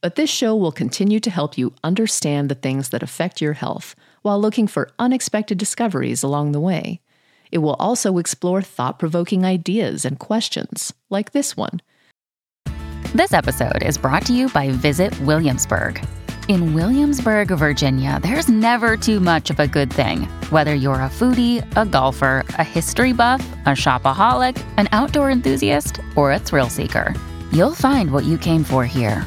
But this show will continue to help you understand the things that affect your health while looking for unexpected discoveries along the way. It will also explore thought provoking ideas and questions, like this one. This episode is brought to you by Visit Williamsburg. In Williamsburg, Virginia, there's never too much of a good thing. Whether you're a foodie, a golfer, a history buff, a shopaholic, an outdoor enthusiast, or a thrill seeker, you'll find what you came for here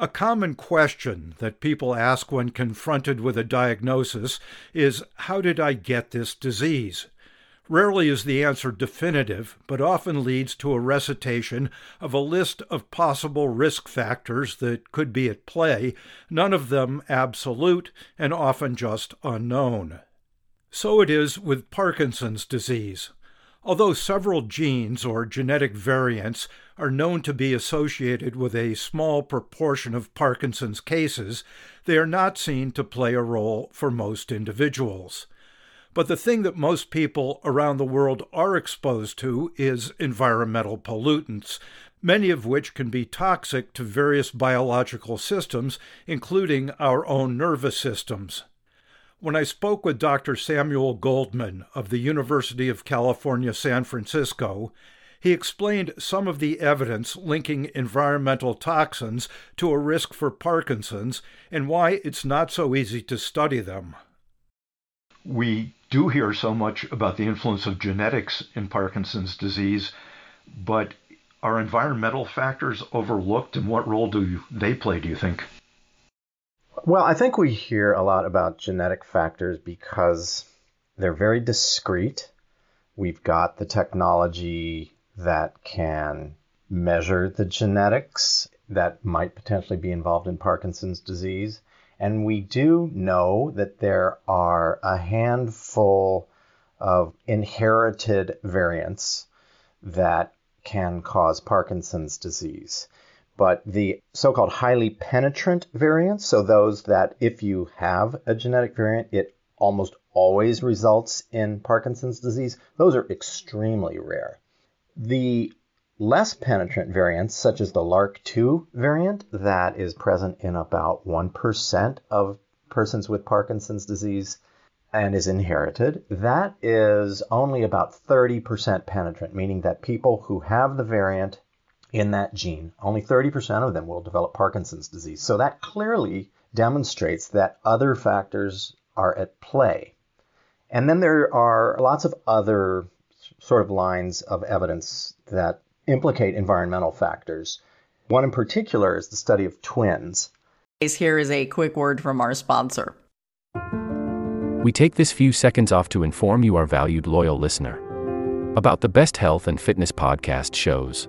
A common question that people ask when confronted with a diagnosis is How did I get this disease? Rarely is the answer definitive, but often leads to a recitation of a list of possible risk factors that could be at play, none of them absolute and often just unknown. So it is with Parkinson's disease. Although several genes or genetic variants are known to be associated with a small proportion of Parkinson's cases, they are not seen to play a role for most individuals. But the thing that most people around the world are exposed to is environmental pollutants, many of which can be toxic to various biological systems, including our own nervous systems. When I spoke with Dr. Samuel Goldman of the University of California, San Francisco, he explained some of the evidence linking environmental toxins to a risk for Parkinson's and why it's not so easy to study them. We do hear so much about the influence of genetics in Parkinson's disease, but are environmental factors overlooked and what role do they play, do you think? Well, I think we hear a lot about genetic factors because they're very discreet. We've got the technology that can measure the genetics that might potentially be involved in Parkinson's disease. And we do know that there are a handful of inherited variants that can cause Parkinson's disease. But the so called highly penetrant variants, so those that if you have a genetic variant, it almost always results in Parkinson's disease, those are extremely rare. The less penetrant variants, such as the LRRK2 variant, that is present in about 1% of persons with Parkinson's disease and is inherited, that is only about 30% penetrant, meaning that people who have the variant in that gene, only 30% of them will develop Parkinson's disease. So that clearly demonstrates that other factors are at play. And then there are lots of other sort of lines of evidence that implicate environmental factors. One in particular is the study of twins. Here is a quick word from our sponsor. We take this few seconds off to inform you, our valued loyal listener, about the best health and fitness podcast shows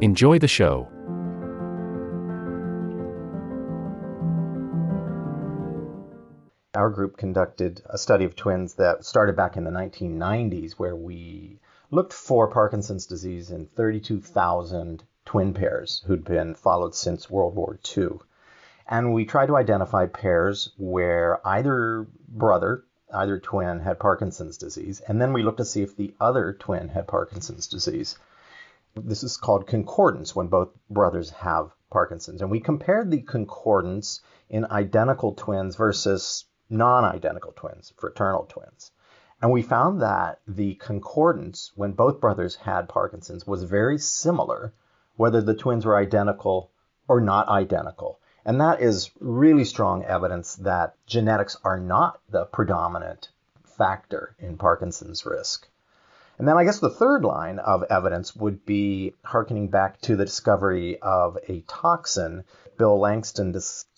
Enjoy the show. our group conducted a study of twins that started back in the 1990s where we looked for Parkinson's disease in 32,000 twin pairs who'd been followed since World War II. And we tried to identify pairs where either brother, either twin, had Parkinson's disease. And then we looked to see if the other twin had Parkinson's disease. This is called concordance when both brothers have Parkinson's. And we compared the concordance in identical twins versus non identical twins, fraternal twins. And we found that the concordance when both brothers had Parkinson's was very similar, whether the twins were identical or not identical. And that is really strong evidence that genetics are not the predominant factor in Parkinson's risk. And then I guess the third line of evidence would be harkening back to the discovery of a toxin Bill Langston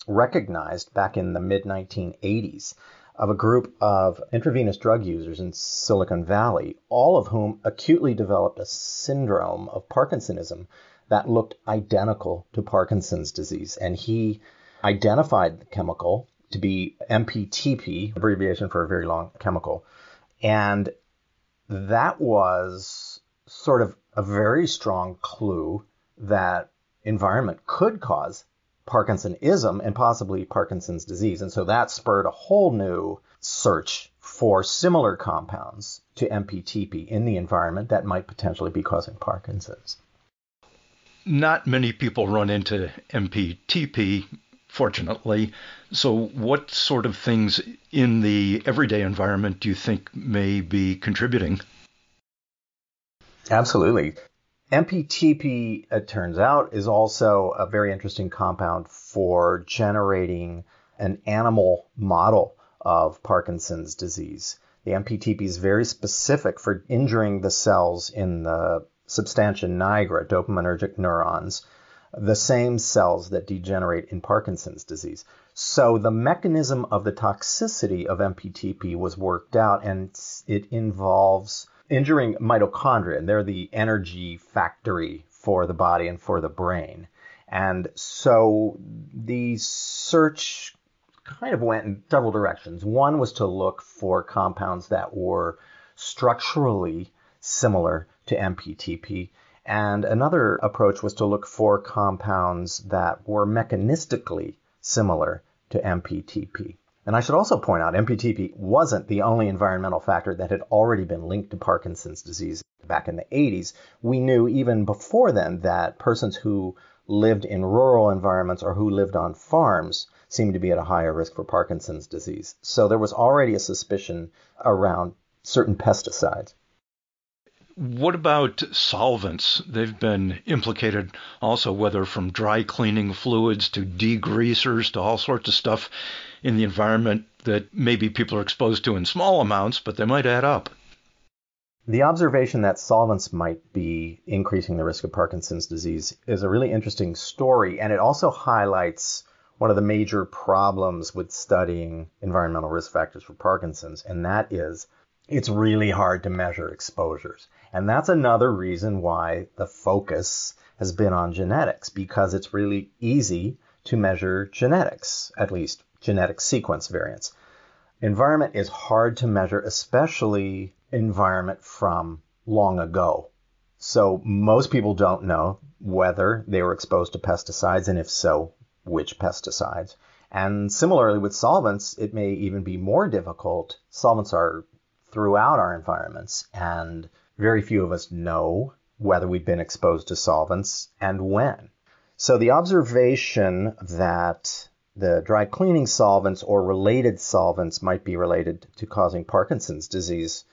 recognized back in the mid 1980s of a group of intravenous drug users in Silicon Valley, all of whom acutely developed a syndrome of Parkinsonism that looked identical to Parkinson's disease. And he identified the chemical to be MPTP, abbreviation for a very long chemical. And that was sort of a very strong clue that environment could cause Parkinsonism and possibly Parkinson's disease. And so that spurred a whole new search for similar compounds to MPTP in the environment that might potentially be causing Parkinson's. Not many people run into MPTP, fortunately. So, what sort of things in the everyday environment do you think may be contributing? Absolutely. MPTP, it turns out, is also a very interesting compound for generating an animal model of Parkinson's disease. The MPTP is very specific for injuring the cells in the substantia nigra, dopaminergic neurons, the same cells that degenerate in Parkinson's disease. So the mechanism of the toxicity of MPTP was worked out, and it involves injuring mitochondria, and they're the energy factory for the body and for the brain. And so the search kind of went in several directions. One was to look for compounds that were structurally similar to MPTP. And another approach was to look for compounds that were mechanistically similar to MPTP. And I should also point out MPTP wasn't the only environmental factor that had already been linked to Parkinson's disease back in the 80s. We knew even before then that persons who lived in rural environments or who lived on farms seemed to be at a higher risk for Parkinson's disease. So there was already a suspicion around certain pesticides. What about solvents? They've been implicated also, whether from dry cleaning fluids to degreasers to all sorts of stuff in the environment that maybe people are exposed to in small amounts, but they might add up. The observation that solvents might be increasing the risk of Parkinson's disease is a really interesting story, and it also highlights one of the major problems with studying environmental risk factors for Parkinson's, and that is it's really hard to measure exposures. And that's another reason why the focus has been on genetics, because it's really easy to measure genetics, at least genetic sequence variants. Environment is hard to measure, especially environment from long ago. So most people don't know whether they were exposed to pesticides, and if so, which pesticides. And similarly with solvents, it may even be more difficult. Solvents are throughout our environments, and very few of us know whether we've been exposed to solvents and when. So the observation that the dry cleaning solvents or related solvents might be related to causing Parkinson's disease.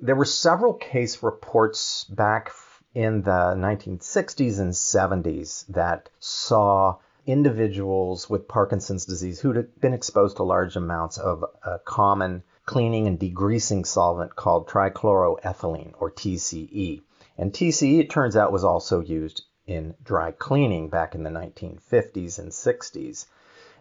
There were several case reports back in the 1960s and 70s that saw individuals with Parkinson's disease who'd been exposed to large amounts of a common cleaning and degreasing solvent called trichloroethylene or TCE. And TCE, it turns out, was also used in dry cleaning back in the 1950s and 60s.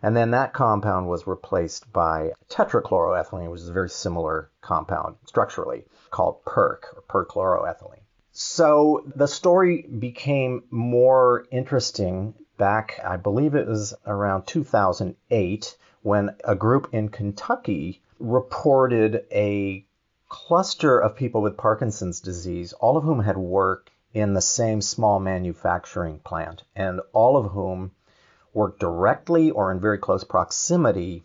And then that compound was replaced by tetrachloroethylene, which is a very similar compound structurally called PERC or perchloroethylene. So the story became more interesting back, I believe it was around 2008, when a group in Kentucky reported a cluster of people with Parkinson's disease, all of whom had worked in the same small manufacturing plant, and all of whom worked directly or in very close proximity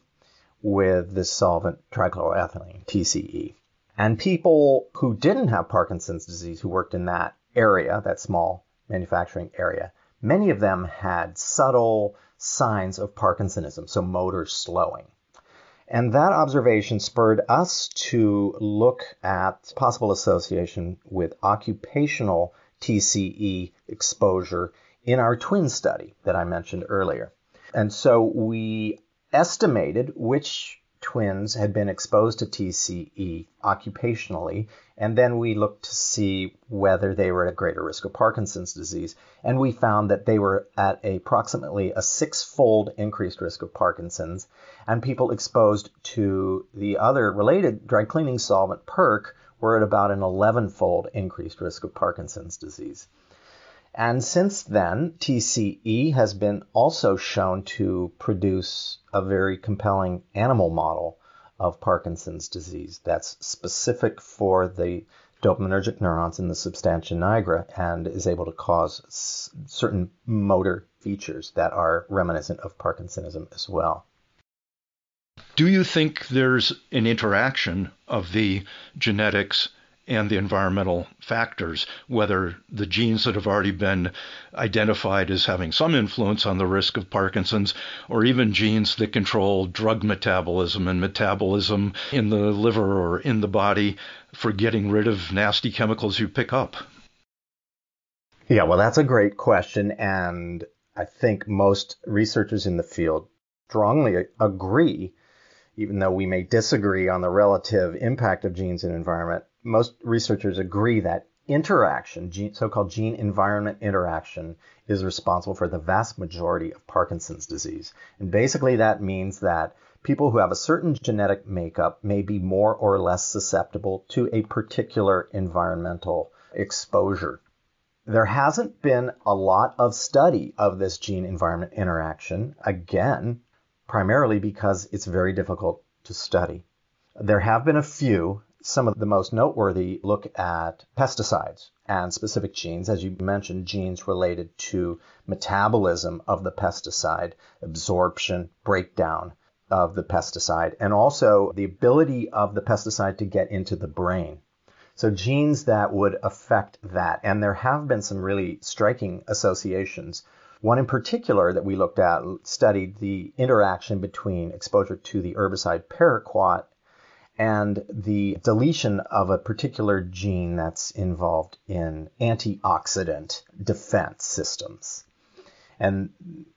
with this solvent trichloroethylene, TCE. And people who didn't have Parkinson's disease, who worked in that area, that small manufacturing area, many of them had subtle signs of Parkinsonism, so motor slowing. And that observation spurred us to look at possible association with occupational TCE exposure in our twin study that I mentioned earlier. And so we estimated which twins had been exposed to TCE occupationally, and then we looked to see whether they were at a greater risk of Parkinson's disease. And we found that they were at approximately a six fold increased risk of Parkinson's, and people exposed to the other related dry cleaning solvent, PERC, were at about an 11 fold increased risk of Parkinson's disease. And since then, TCE has been also shown to produce a very compelling animal model of Parkinson's disease that's specific for the dopaminergic neurons in the substantia nigra and is able to cause s- certain motor features that are reminiscent of Parkinsonism as well. Do you think there's an interaction of the genetics and the environmental factors, whether the genes that have already been identified as having some influence on the risk of Parkinson's, or even genes that control drug metabolism and metabolism in the liver or in the body for getting rid of nasty chemicals you pick up? Yeah, well, that's a great question. And I think most researchers in the field strongly agree, even though we may disagree on the relative impact of genes and environment, most researchers agree that interaction, so-called gene environment interaction, is responsible for the vast majority of Parkinson's disease. And basically that means that people who have a certain genetic makeup may be more or less susceptible to a particular environmental exposure. There hasn't been a lot of study of this gene environment interaction, again, primarily because it's very difficult to study. There have been a few, some of the most noteworthy look at pesticides and specific genes, as you mentioned, genes related to metabolism of the pesticide, absorption, breakdown of the pesticide, and also the ability of the pesticide to get into the brain. So genes that would affect that. And there have been some really striking associations. One in particular that we looked at studied the interaction between exposure to the herbicide paraquat and the deletion of a particular gene that's involved in antioxidant defense systems. And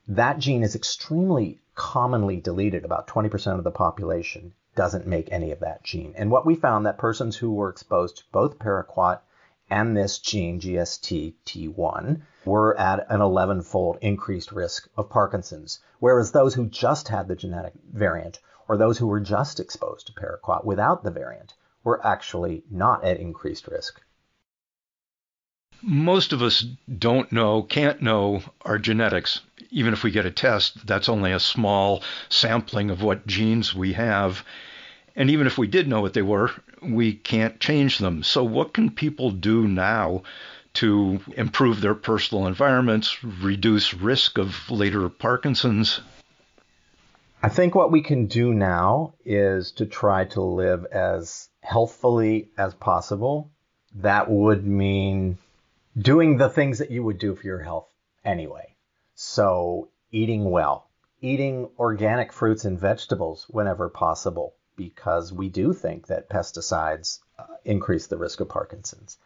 that gene is extremely commonly deleted. About 20% of the population doesn't make any of that gene. And what we found that persons who were exposed to both paraquat and this gene, GST-T1, were at an 11-fold increased risk of Parkinson's, whereas those who just had the genetic variant or those who were just exposed to paraquat without the variant were actually not at increased risk. Most of us don't know, can't know our genetics. Even if we get a test, that's only a small sampling of what genes we have. And even if we did know what they were, we can't change them. So, what can people do now to improve their personal environments, reduce risk of later Parkinson's? I think what we can do now is to try to live as healthfully as possible. That would mean doing the things that you would do for your health anyway. So, eating well, eating organic fruits and vegetables whenever possible, because we do think that pesticides uh, increase the risk of Parkinson's.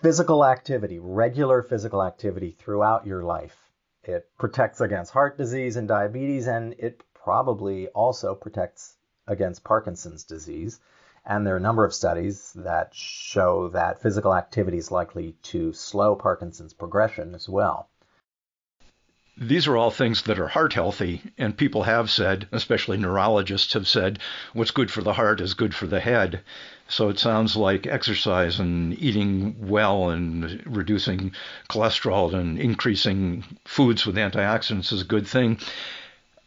Physical activity, regular physical activity throughout your life. It protects against heart disease and diabetes, and it probably also protects against Parkinson's disease. And there are a number of studies that show that physical activity is likely to slow Parkinson's progression as well. These are all things that are heart healthy, and people have said, especially neurologists have said, what's good for the heart is good for the head. So it sounds like exercise and eating well and reducing cholesterol and increasing foods with antioxidants is a good thing.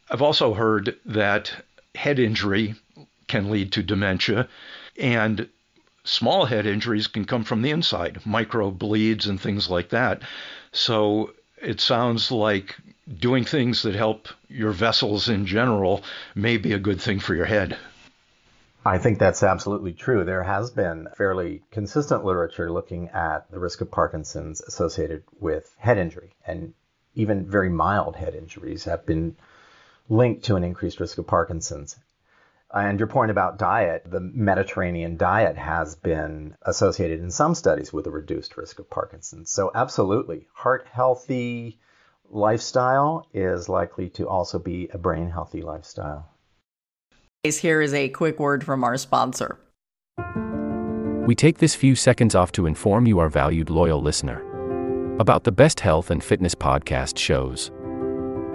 I've also heard that head injury can lead to dementia, and small head injuries can come from the inside, micro bleeds and things like that. So it sounds like doing things that help your vessels in general may be a good thing for your head. I think that's absolutely true. There has been fairly consistent literature looking at the risk of Parkinson's associated with head injury, and even very mild head injuries have been linked to an increased risk of Parkinson's. And your point about diet, the Mediterranean diet has been associated in some studies with a reduced risk of Parkinson's. So, absolutely, heart healthy lifestyle is likely to also be a brain healthy lifestyle. Here is a quick word from our sponsor. We take this few seconds off to inform you, our valued loyal listener, about the best health and fitness podcast shows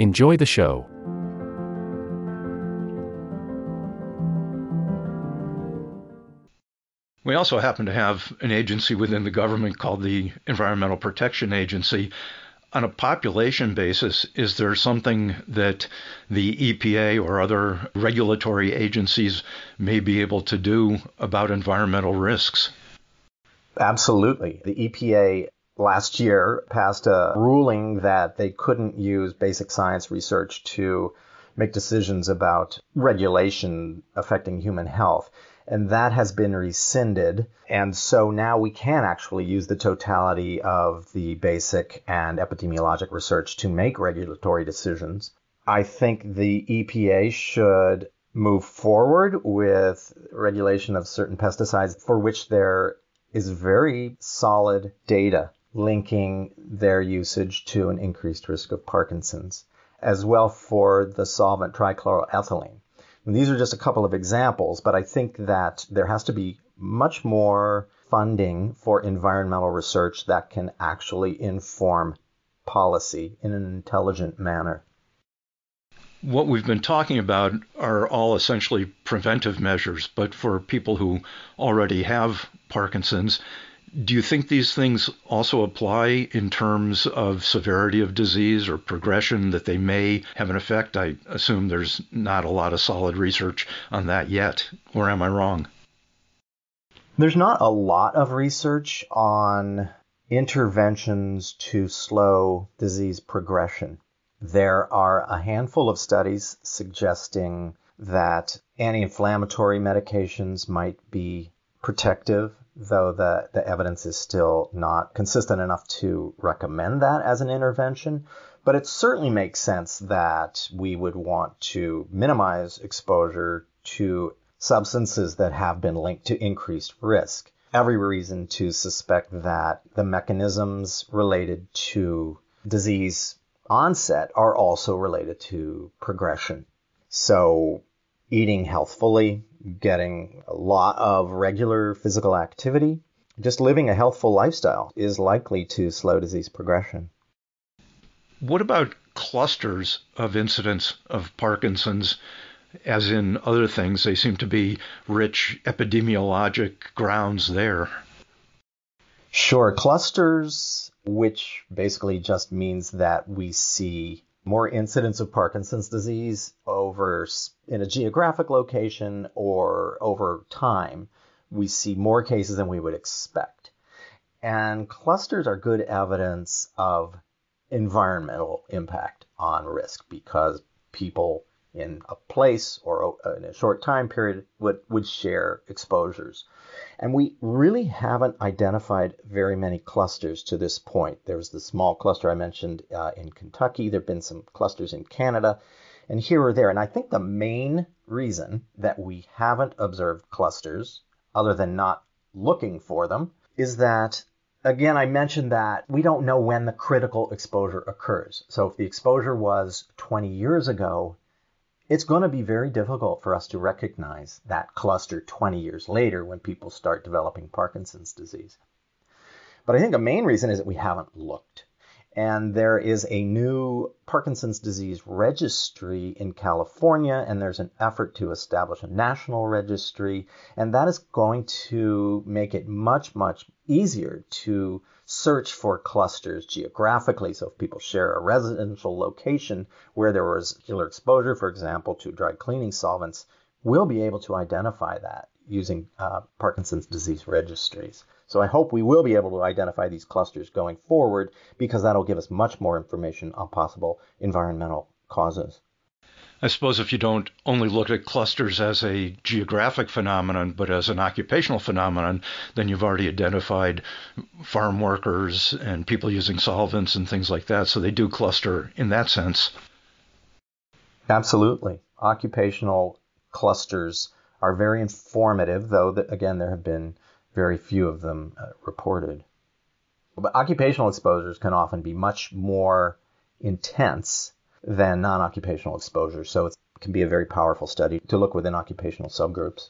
Enjoy the show. We also happen to have an agency within the government called the Environmental Protection Agency. On a population basis, is there something that the EPA or other regulatory agencies may be able to do about environmental risks? Absolutely. The EPA last year passed a ruling that they couldn't use basic science research to make decisions about regulation affecting human health. And that has been rescinded. And so now we can actually use the totality of the basic and epidemiologic research to make regulatory decisions. I think the EPA should move forward with regulation of certain pesticides for which there is very solid data linking their usage to an increased risk of Parkinson's, as well for the solvent trichloroethylene. And these are just a couple of examples, but I think that there has to be much more funding for environmental research that can actually inform policy in an intelligent manner. What we've been talking about are all essentially preventive measures, but for people who already have Parkinson's, do you think these things also apply in terms of severity of disease or progression that they may have an effect? I assume there's not a lot of solid research on that yet, or am I wrong? There's not a lot of research on interventions to slow disease progression. There are a handful of studies suggesting that anti inflammatory medications might be protective though the, the evidence is still not consistent enough to recommend that as an intervention. But it certainly makes sense that we would want to minimize exposure to substances that have been linked to increased risk. Every reason to suspect that the mechanisms related to disease onset are also related to progression. So eating healthfully, getting a lot of regular physical activity, just living a healthful lifestyle is likely to slow disease progression. What about clusters of incidents of Parkinson's? As in other things, they seem to be rich epidemiologic grounds there. Sure. Clusters, which basically just means that we see more incidence of Parkinson's disease over in a geographic location or over time, we see more cases than we would expect. And clusters are good evidence of environmental impact on risk because people in a place or uh, in a short time period would, would share exposures. And we really haven't identified very many clusters to this point. There was the small cluster I mentioned uh, in Kentucky. There have been some clusters in Canada and here or there. And I think the main reason that we haven't observed clusters, other than not looking for them, is that again, I mentioned that we don't know when the critical exposure occurs. So if the exposure was 20 years ago, it's going to be very difficult for us to recognize that cluster 20 years later when people start developing Parkinson's disease. But I think a main reason is that we haven't looked. And there is a new Parkinson's disease registry in California, and there's an effort to establish a national registry. And that is going to make it much, much easier to search for clusters geographically. So if people share a residential location where there was killer exposure, for example, to dry cleaning solvents, we'll be able to identify that using uh, Parkinson's disease registries. So I hope we will be able to identify these clusters going forward because that'll give us much more information on possible environmental causes. I suppose if you don't only look at clusters as a geographic phenomenon, but as an occupational phenomenon, then you've already identified farm workers and people using solvents and things like that. So they do cluster in that sense. Absolutely. Occupational clusters are very informative, though, that, again, there have been very few of them uh, reported. But occupational exposures can often be much more intense than non occupational exposures. So it can be a very powerful study to look within occupational subgroups.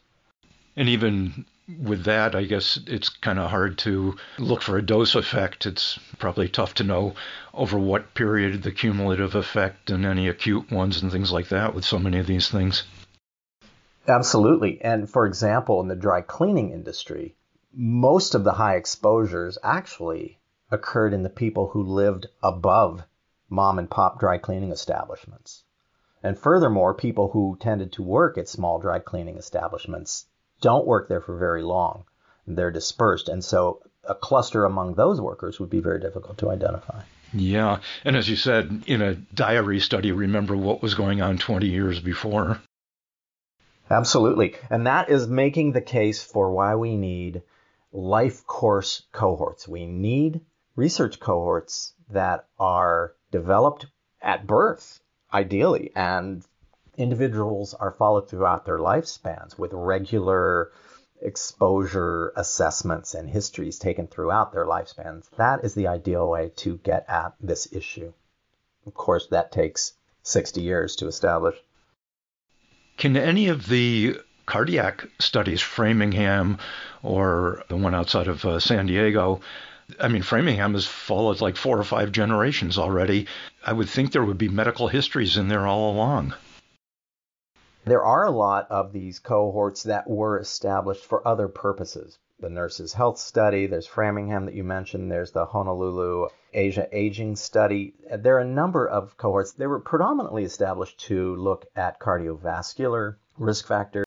And even with that, I guess it's kind of hard to look for a dose effect. It's probably tough to know over what period the cumulative effect and any acute ones and things like that with so many of these things. Absolutely. And for example, in the dry cleaning industry, most of the high exposures actually occurred in the people who lived above mom and pop dry cleaning establishments. And furthermore, people who tended to work at small dry cleaning establishments don't work there for very long. They're dispersed. And so a cluster among those workers would be very difficult to identify. Yeah. And as you said, in a diary study, remember what was going on 20 years before. Absolutely. And that is making the case for why we need life course cohorts. We need research cohorts that are developed at birth, ideally, and individuals are followed throughout their lifespans with regular exposure assessments and histories taken throughout their lifespans. That is the ideal way to get at this issue. Of course, that takes 60 years to establish. Can any of the cardiac studies, Framingham or the one outside of uh, San Diego, I mean, Framingham has followed like four or five generations already. I would think there would be medical histories in there all along. There are a lot of these cohorts that were established for other purposes. The Nurses Health Study, there's Framingham that you mentioned, there's the Honolulu Asia Aging Study. There are a number of cohorts. They were predominantly established to look at cardiovascular risk factors.